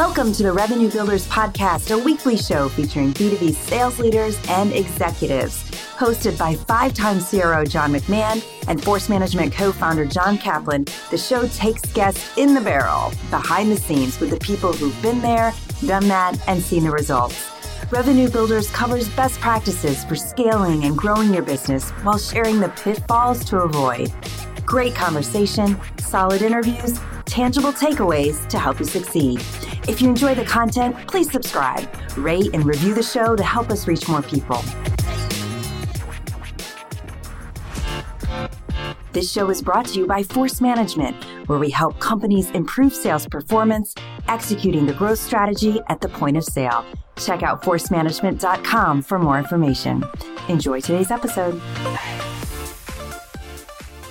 Welcome to the Revenue Builders Podcast, a weekly show featuring B2B sales leaders and executives. Hosted by five time CRO John McMahon and Force Management co founder John Kaplan, the show takes guests in the barrel, behind the scenes, with the people who've been there, done that, and seen the results. Revenue Builders covers best practices for scaling and growing your business while sharing the pitfalls to avoid. Great conversation, solid interviews, tangible takeaways to help you succeed. If you enjoy the content, please subscribe, rate, and review the show to help us reach more people. This show is brought to you by Force Management, where we help companies improve sales performance, executing the growth strategy at the point of sale. Check out forcemanagement.com for more information. Enjoy today's episode.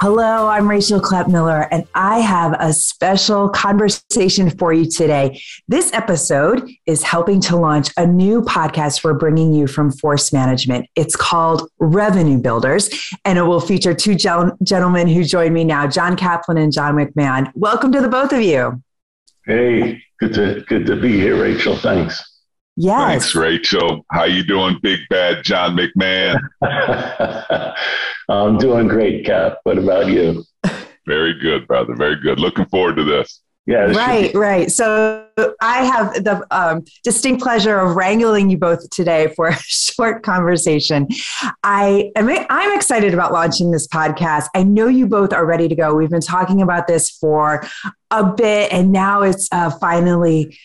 Hello, I'm Rachel Clapp Miller, and I have a special conversation for you today. This episode is helping to launch a new podcast we're bringing you from Force Management. It's called Revenue Builders, and it will feature two gentlemen who join me now, John Kaplan and John McMahon. Welcome to the both of you. Hey, good to good to be here, Rachel. Thanks. Yes. Thanks, Rachel. How you doing, Big Bad John McMahon? I'm doing great, Cap. What about you? Very good, brother. Very good. Looking forward to this. Yeah. Right, be- right. So I have the um, distinct pleasure of wrangling you both today for a short conversation. I am I'm excited about launching this podcast. I know you both are ready to go. We've been talking about this for a bit, and now it's uh, finally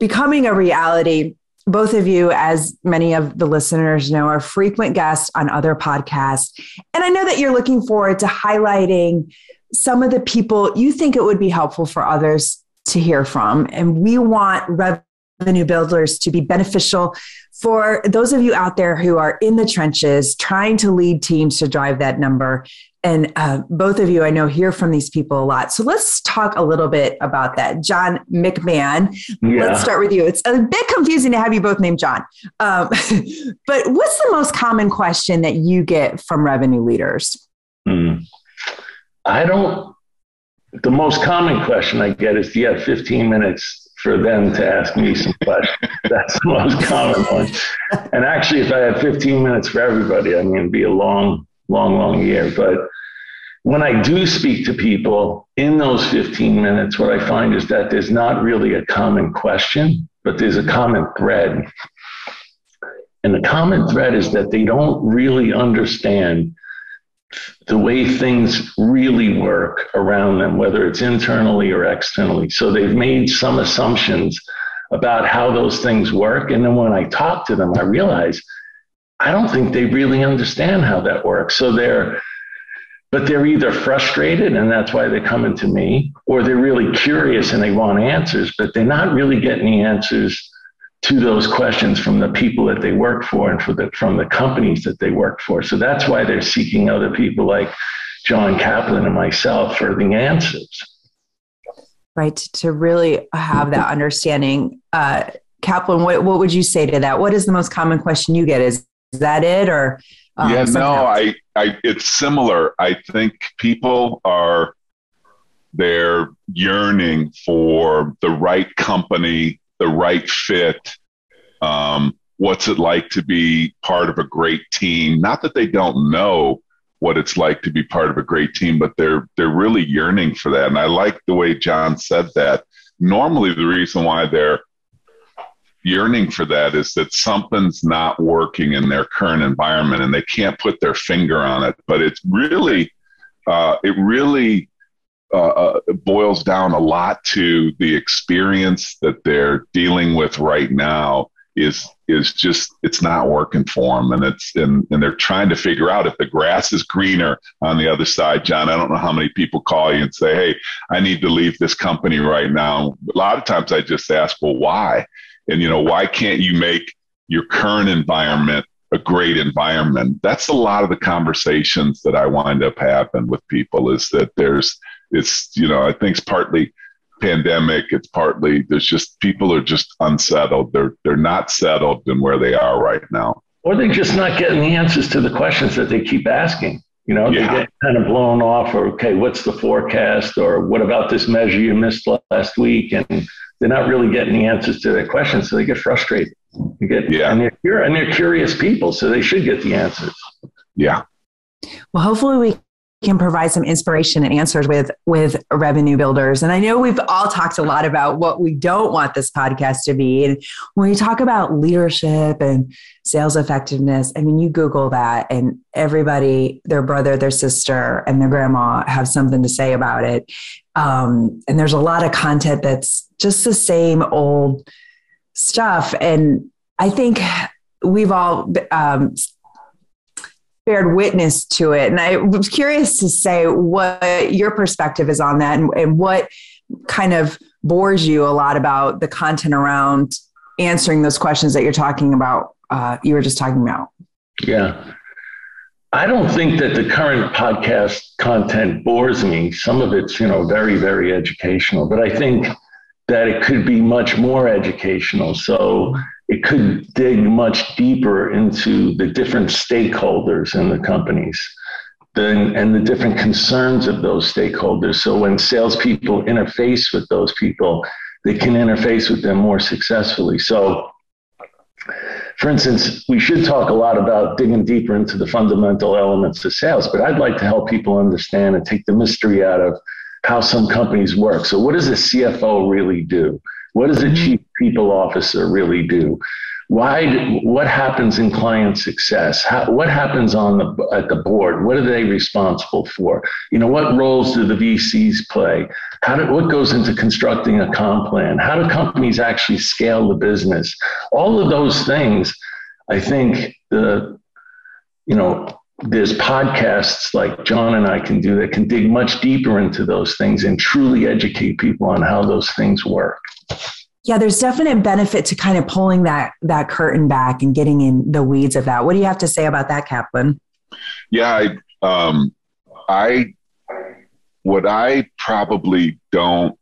becoming a reality both of you, as many of the listeners know, are frequent guests on other podcasts. And I know that you're looking forward to highlighting some of the people you think it would be helpful for others to hear from. And we want revenue builders to be beneficial for those of you out there who are in the trenches trying to lead teams to drive that number. And uh, both of you i know hear from these people a lot. So let's talk a little bit about that. John mcmahon yeah. let's start with you. It's a bit confusing to have you both named john. Um, but what's the most common question that you get from revenue leaders? Mm. i don't the most common question i get is do you have 15 minutes for them to ask me some questions that's the most common one and actually if i had 15 minutes for everybody i mean it'd be a long long, long year. But when I do speak to people in those 15 minutes, what I find is that there's not really a common question, but there's a common thread. And the common thread is that they don't really understand the way things really work around them, whether it's internally or externally. So they've made some assumptions about how those things work. And then when I talk to them, I realize I don't think they really understand how that works. So they're, but they're either frustrated and that's why they're coming to me, or they're really curious and they want answers, but they're not really getting the answers to those questions from the people that they work for and for the, from the companies that they work for. So that's why they're seeking other people like John Kaplan and myself for the answers. Right. To really have that understanding. Uh, Kaplan, what, what would you say to that? What is the most common question you get? Is is that it or? Um, yeah, no, I, I, it's similar. I think people are, they're yearning for the right company, the right fit. Um, what's it like to be part of a great team? Not that they don't know what it's like to be part of a great team, but they're they're really yearning for that. And I like the way John said that. Normally, the reason why they're yearning for that is that something's not working in their current environment and they can't put their finger on it. But it's really, uh, it really uh, uh, boils down a lot to the experience that they're dealing with right now is is just it's not working for them and it's and, and they're trying to figure out if the grass is greener on the other side john. I don't know how many people call you and say hey i need to leave this company right now. A lot of times i just ask well why? And, you know, why can't you make your current environment a great environment? That's a lot of the conversations that I wind up having with people is that there's, it's, you know, I think it's partly pandemic. It's partly, there's just, people are just unsettled. They're, they're not settled in where they are right now. Or they're just not getting the answers to the questions that they keep asking. You know, yeah. they get kind of blown off or, okay, what's the forecast? Or what about this measure you missed last week? And they're not really getting the answers to their questions, so they get frustrated. They get, yeah. and they're and they're curious people, so they should get the answers. Yeah. Well, hopefully we can provide some inspiration and answers with with revenue builders. And i know we've all talked a lot about what we don't want this podcast to be. And when you talk about leadership and sales effectiveness i mean you google that and everybody their brother their sister and their grandma have something to say about it. Um, and there's a lot of content that's just the same old stuff. And i think we've all um, beared witness to it. And I was curious to say what your perspective is on that and, and what kind of bores you a lot about the content around answering those questions that you're talking about, uh, you were just talking about. Yeah. I don't think that the current podcast content bores me. Some of it's, you know, very, very educational, but I think that it could be much more educational. So it could dig much deeper into the different stakeholders in the companies then, and the different concerns of those stakeholders. So when salespeople interface with those people, they can interface with them more successfully. So, for instance, we should talk a lot about digging deeper into the fundamental elements of sales, but I'd like to help people understand and take the mystery out of how some companies work. So, what does a CFO really do? What does a mm-hmm. chief people officer really do? Why? What happens in client success? How, what happens on the at the board? What are they responsible for? You know, what roles do the VCs play? How do, what goes into constructing a comp plan? How do companies actually scale the business? All of those things, I think the you know there's podcasts like John and I can do that can dig much deeper into those things and truly educate people on how those things work. Yeah there's definite benefit to kind of pulling that that curtain back and getting in the weeds of that. What do you have to say about that kaplan? Yeah i um i what i probably don't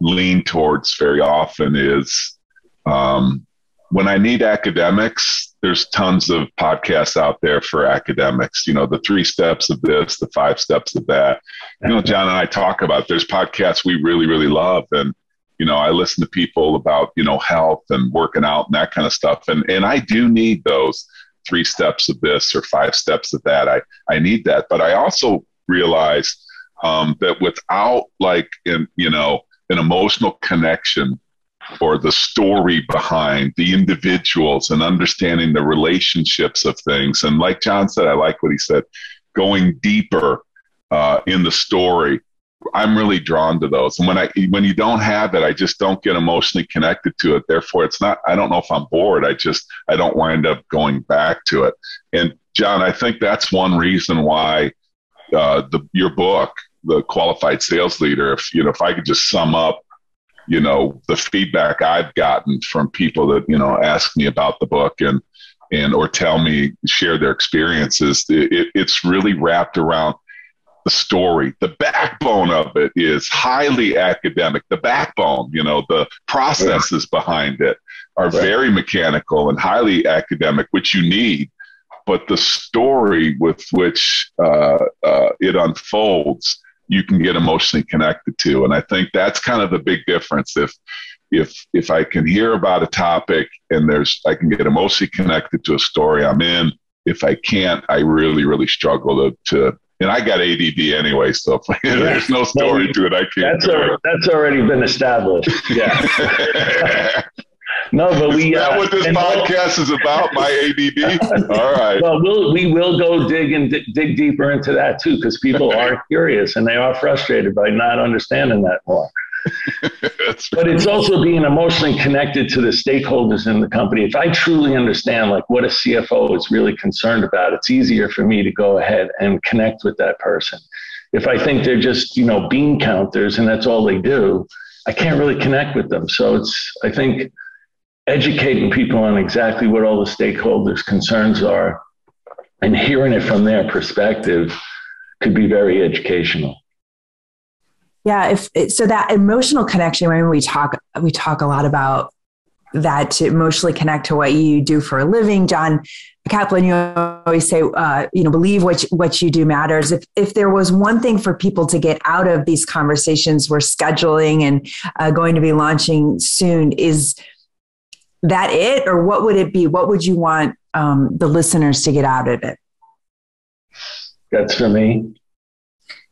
lean towards very often is um when i need academics there's tons of podcasts out there for academics you know the three steps of this the five steps of that you know john and i talk about there's podcasts we really really love and you know, I listen to people about, you know, health and working out and that kind of stuff. And, and I do need those three steps of this or five steps of that. I, I need that. But I also realize um, that without like, in, you know, an emotional connection or the story behind the individuals and understanding the relationships of things. And like John said, I like what he said, going deeper uh, in the story I'm really drawn to those. And when I when you don't have it, I just don't get emotionally connected to it. Therefore, it's not. I don't know if I'm bored. I just I don't wind up going back to it. And John, I think that's one reason why uh, the your book, the qualified sales leader. If you know, if I could just sum up, you know, the feedback I've gotten from people that you know ask me about the book and and or tell me share their experiences, it, it's really wrapped around the story. The backbone of it is highly academic. The backbone, you know, the processes behind it are right. very mechanical and highly academic, which you need. But the story with which uh, uh, it unfolds, you can get emotionally connected to, and I think that's kind of the big difference. If if if I can hear about a topic and there's I can get emotionally connected to a story I'm in. If I can't, I really really struggle to to and I got ADD anyway, so there's no story to it. I can't. That's, already, that's already been established. Yeah. no, but we. Is that uh, what this podcast is about? My ADD. All right. Well, we'll we will go dig and d- dig deeper into that too, because people are curious and they are frustrated by not understanding that more. but it's also being emotionally connected to the stakeholders in the company. If I truly understand like what a CFO is really concerned about, it's easier for me to go ahead and connect with that person. If I think they're just, you know, bean counters and that's all they do, I can't really connect with them. So it's I think educating people on exactly what all the stakeholders' concerns are and hearing it from their perspective could be very educational. Yeah, if so that emotional connection when we talk we talk a lot about that to emotionally connect to what you do for a living. John Kaplan, you always say, uh, you know, believe what you, what you do matters. If if there was one thing for people to get out of these conversations we're scheduling and uh, going to be launching soon, is that it, or what would it be? What would you want um, the listeners to get out of it? That's for me.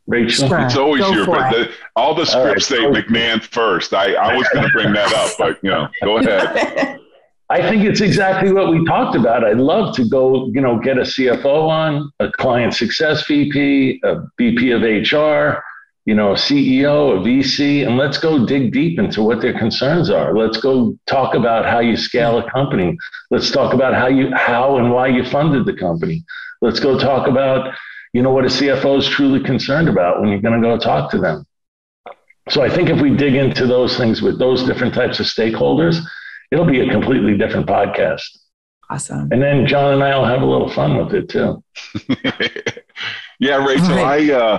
Rachel, sure. it's always go your. But the, all the scripts all right, say McMahon first. I, I was going to bring that up, but you know, go ahead. I think it's exactly what we talked about. I'd love to go, you know, get a CFO on, a client success VP, a VP of HR, you know, a CEO, a VC, and let's go dig deep into what their concerns are. Let's go talk about how you scale a company. Let's talk about how you how and why you funded the company. Let's go talk about, you know, what a CFO is truly concerned about when you're going to go talk to them. So I think if we dig into those things with those different types of stakeholders, it'll be a completely different podcast. Awesome. And then John and I will have a little fun with it too. yeah, Rachel, right. I, uh,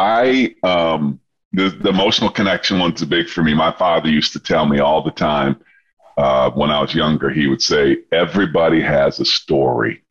I, um, the, the emotional connection one's big for me. My father used to tell me all the time uh, when I was younger, he would say, everybody has a story.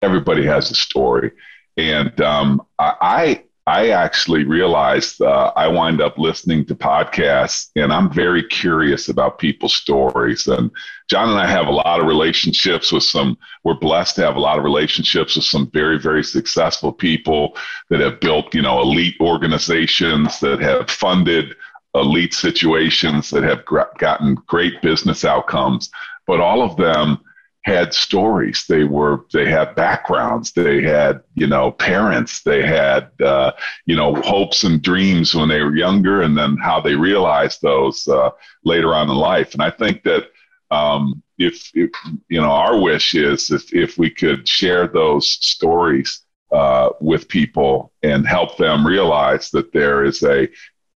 Everybody has a story. And um, I, I actually realized uh, I wind up listening to podcasts and I'm very curious about people's stories. And John and I have a lot of relationships with some, we're blessed to have a lot of relationships with some very, very successful people that have built, you know, elite organizations that have funded elite situations that have gotten great business outcomes. But all of them, had stories. They were they had backgrounds. They had you know parents. They had uh, you know hopes and dreams when they were younger, and then how they realized those uh, later on in life. And I think that um, if, if, you know our wish is if if we could share those stories uh, with people and help them realize that there is a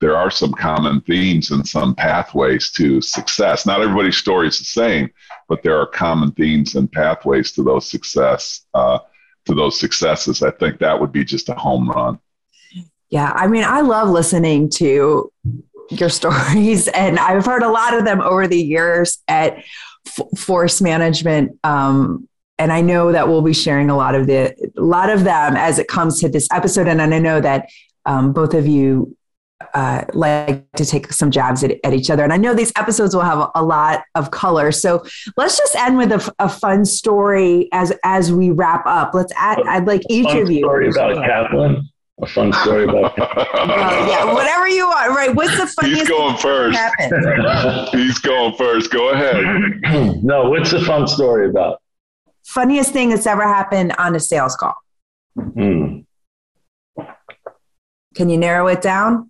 there are some common themes and some pathways to success. Not everybody's story is the same, but there are common themes and pathways to those success uh, to those successes. I think that would be just a home run. Yeah, I mean, I love listening to your stories, and I've heard a lot of them over the years at F- Force Management. Um, and I know that we'll be sharing a lot of the a lot of them as it comes to this episode. And I know that um, both of you uh, like to take some jabs at, at, each other. And I know these episodes will have a lot of color. So let's just end with a, a fun story as as we wrap up. Let's add. I'd like each of you. Story about Kaplan. A fun story about. uh, yeah, whatever you want. Right. What's the funniest? He's going first. He's going first. Go ahead. no. What's the fun story about? Funniest thing that's ever happened on a sales call. Hmm. Can you narrow it down?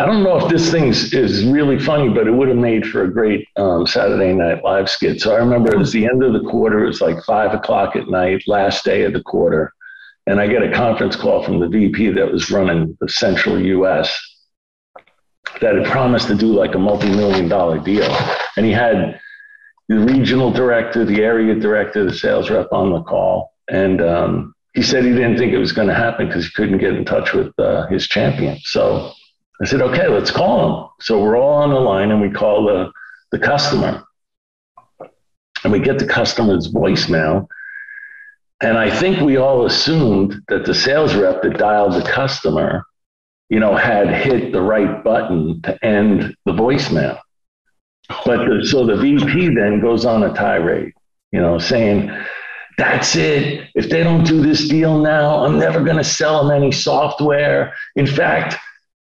I don't know if this thing is really funny, but it would have made for a great um, Saturday Night Live skit. So I remember it was the end of the quarter. It was like five o'clock at night, last day of the quarter. And I get a conference call from the VP that was running the central US that had promised to do like a multi million dollar deal. And he had the regional director, the area director, the sales rep on the call. And um, he said he didn't think it was going to happen because he couldn't get in touch with uh, his champion. So I said, okay, let's call him. So we're all on the line and we call the, the customer. And we get the customer's voicemail. And I think we all assumed that the sales rep that dialed the customer, you know, had hit the right button to end the voicemail. But the, so the VP then goes on a tirade, you know, saying, that's it. If they don't do this deal now, I'm never going to sell them any software. In fact,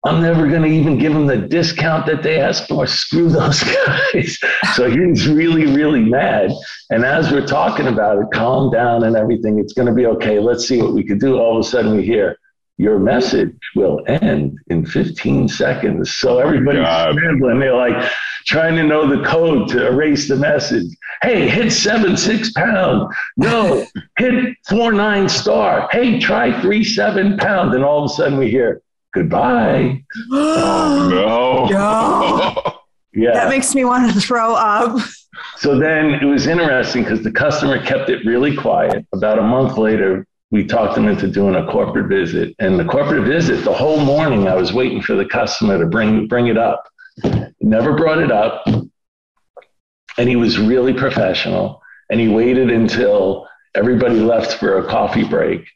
I'm never going to even give them the discount that they asked for. Screw those guys. so he's really, really mad. And as we're talking about it, calm down and everything, it's going to be okay. Let's see what we could do. All of a sudden, we hear your message will end in 15 seconds. So oh everybody's oh scrambling. They're like trying to know the code to erase the message. Hey, hit seven, six pound. No, hit four, nine star. Hey, try three, seven pound. And all of a sudden we hear, goodbye. oh, no. no. yeah. That makes me want to throw up. So then it was interesting because the customer kept it really quiet. About a month later, we talked them into doing a corporate visit. And the corporate visit, the whole morning, I was waiting for the customer to bring, bring it up. Never brought it up. And he was really professional. And he waited until everybody left for a coffee break.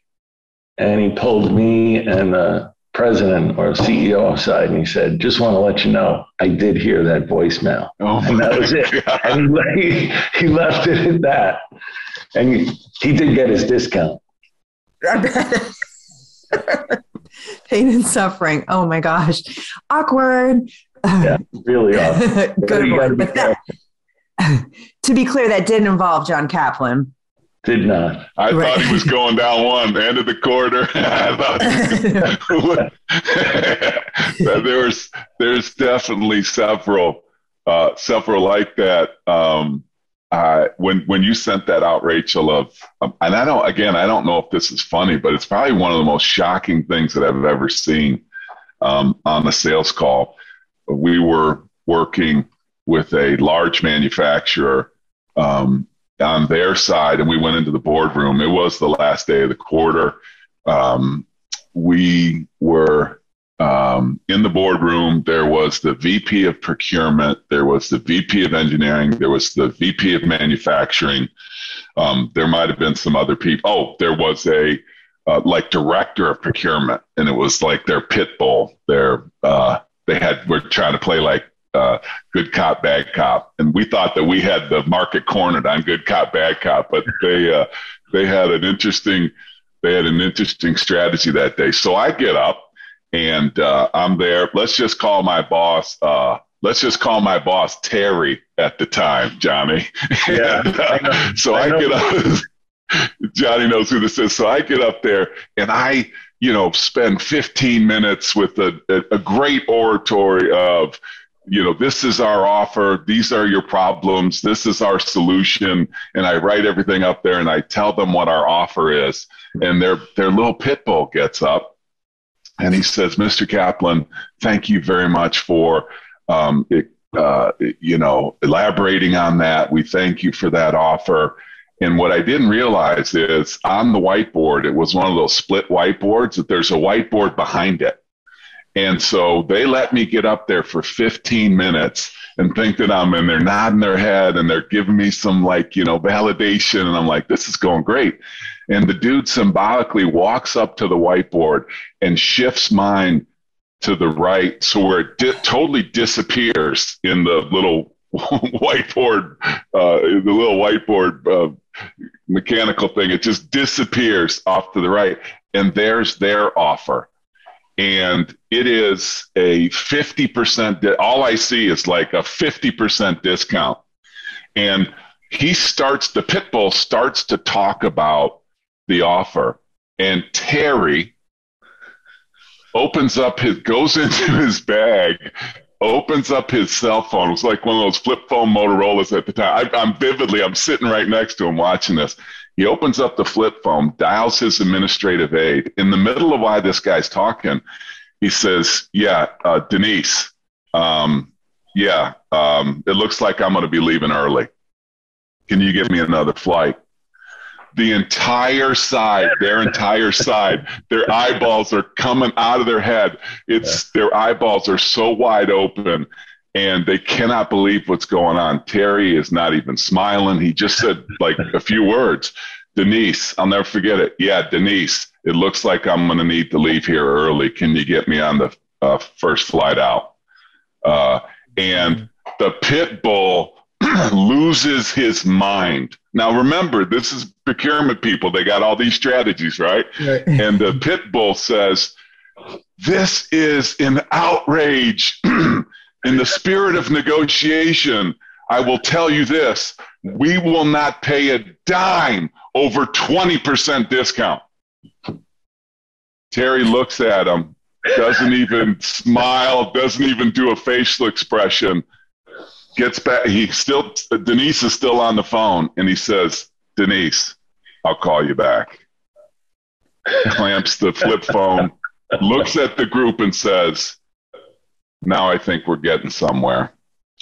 And he pulled me and the president or CEO aside and he said, just want to let you know, I did hear that voicemail. Oh and that was it. God. And he, he left it at that. And he, he did get his discount. Pain and suffering. Oh my gosh. Awkward. Yeah, really awkward. Good You gotta word. be But that, to be clear, that didn't involve John Kaplan. Did not. I Right. thought he was going down one, end of the quarter. I thought there's there's definitely several uh, several like that. Um, uh, when when you sent that out, Rachel, of um, and I don't again I don't know if this is funny, but it's probably one of the most shocking things that I've ever seen um, on a sales call. We were working with a large manufacturer um, on their side, and we went into the boardroom. It was the last day of the quarter. Um, we were um, in the boardroom. There was the VP of procurement, there was the VP of engineering, there was the VP of manufacturing. Um, there might have been some other people. Oh, there was a uh, like director of procurement, and it was like their pit bull. Their uh, they had were trying to play like uh, good cop, bad cop, and we thought that we had the market cornered on good cop, bad cop, but they uh, they had an interesting they had an interesting strategy that day. So I get up and uh, I'm there. Let's just call my boss. Uh, let's just call my boss Terry at the time, Johnny. Yeah, And, so I I, get up. Johnny knows who this is. So I get up there and I, you know, spend 15 minutes with a, a, a great oratory of, you know, this is our offer. These are your problems. This is our solution. And I write everything up there and I tell them what our offer is. And their, their little pit bull gets up and he says, Mr. Kaplan, thank you very much for, um, it, uh, you know, elaborating on that. We thank you for that offer. And what I didn't realize is on the whiteboard, it was one of those split whiteboards that there's a whiteboard behind it. And so they let me get up there for 15 minutes and think that I'm and they're nodding their head and they're giving me some like, you know, validation. And I'm like, this is going great. And the dude symbolically walks up to the whiteboard and shifts mine to the right so where it di- totally disappears in the little whiteboard, uh, the little whiteboard uh, mechanical thing. It just disappears off to the right. And there's their offer. And it is a 50%, di- all I see is like a 50% discount. And he starts, the pit bull starts to talk about the offer. And Terry opens up his, goes into his bag, opens up his cell phone. It was like one of those flip phone Motorola's at the time. I, I'm vividly, I'm sitting right next to him watching this. He opens up the flip phone, dials his administrative aide. In the middle of why this guy's talking, he says, Yeah, uh, Denise, um, yeah, um, it looks like I'm going to be leaving early. Can you give me another flight? The entire side, their entire side, their eyeballs are coming out of their head. It's their eyeballs are so wide open and they cannot believe what's going on. Terry is not even smiling. He just said like a few words. Denise, I'll never forget it. Yeah, Denise, it looks like I'm going to need to leave here early. Can you get me on the uh, first flight out? Uh, and the pit bull loses his mind. Now, remember, this is procurement people. They got all these strategies, right? And the pit bull says, This is an outrage. In the spirit of negotiation, I will tell you this we will not pay a dime over 20% discount. Terry looks at him, doesn't even smile, doesn't even do a facial expression. Gets back, he still, Denise is still on the phone, and he says, Denise, I'll call you back. Clamps the flip phone, looks at the group, and says, Now I think we're getting somewhere.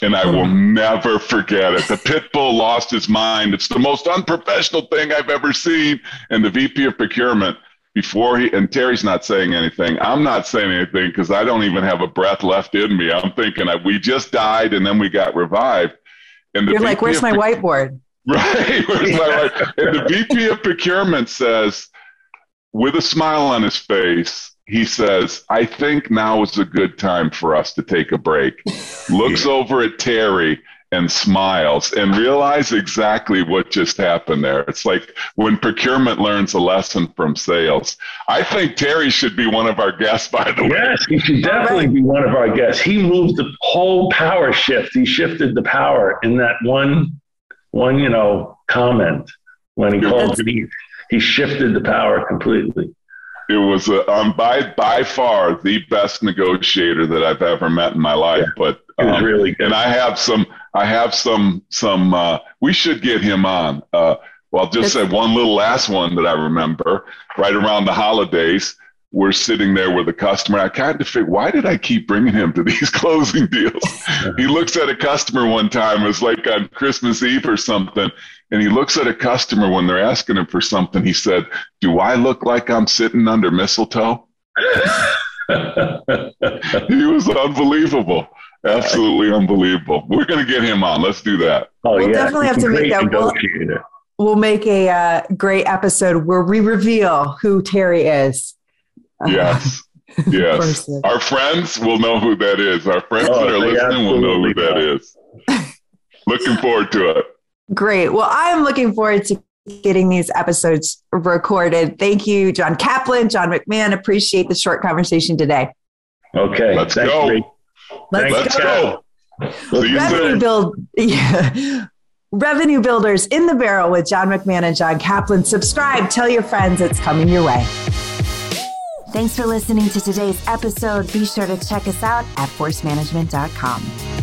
And I will hmm. never forget it. The pit bull lost his mind. It's the most unprofessional thing I've ever seen. And the VP of procurement, before he, and Terry's not saying anything. I'm not saying anything because I don't even have a breath left in me. I'm thinking I, we just died and then we got revived. And the You're like, where's my proc- whiteboard? Right. Where's my right? And the VP of procurement says, with a smile on his face, he says, I think now is a good time for us to take a break. Looks over at Terry and smiles and realize exactly what just happened there. It's like when procurement learns a lesson from sales. I think Terry should be one of our guests, by the way. Yes, he should definitely be one of our guests. He moved the whole power shift. He shifted the power in that one, one, you know, comment when he called me. He shifted the power completely it was uh, um, by by far the best negotiator that I've ever met in my life. Yeah, but um, really good. and I have some I have some some uh, we should get him on. Uh, well, I'll just say one little last one that I remember right around the holidays. We're sitting there with a customer. I kind of figure, why did I keep bringing him to these closing deals? he looks at a customer one time, it was like on Christmas Eve or something, and he looks at a customer when they're asking him for something. He said, Do I look like I'm sitting under mistletoe? he was unbelievable. Absolutely unbelievable. We're going to get him on. Let's do that. Oh, we'll yeah. definitely have to make that. We'll, we'll, make a uh, great episode where we reveal who Terry is. Yes. Yes. Our friends will know who that is. Our friends oh, that are listening will know who that is. Looking forward to it. Great. Well, I'm looking forward to getting these episodes recorded. Thank you, John Kaplan, John McMahon. Appreciate the short conversation today. Okay. Let's Thanks, go. Let's, Let's go. go. Revenue build. Yeah. Revenue Builders in the Barrel with John McMahon and John Kaplan. Subscribe, tell your friends it's coming your way. Thanks for listening to today's episode. Be sure to check us out at forcemanagement.com.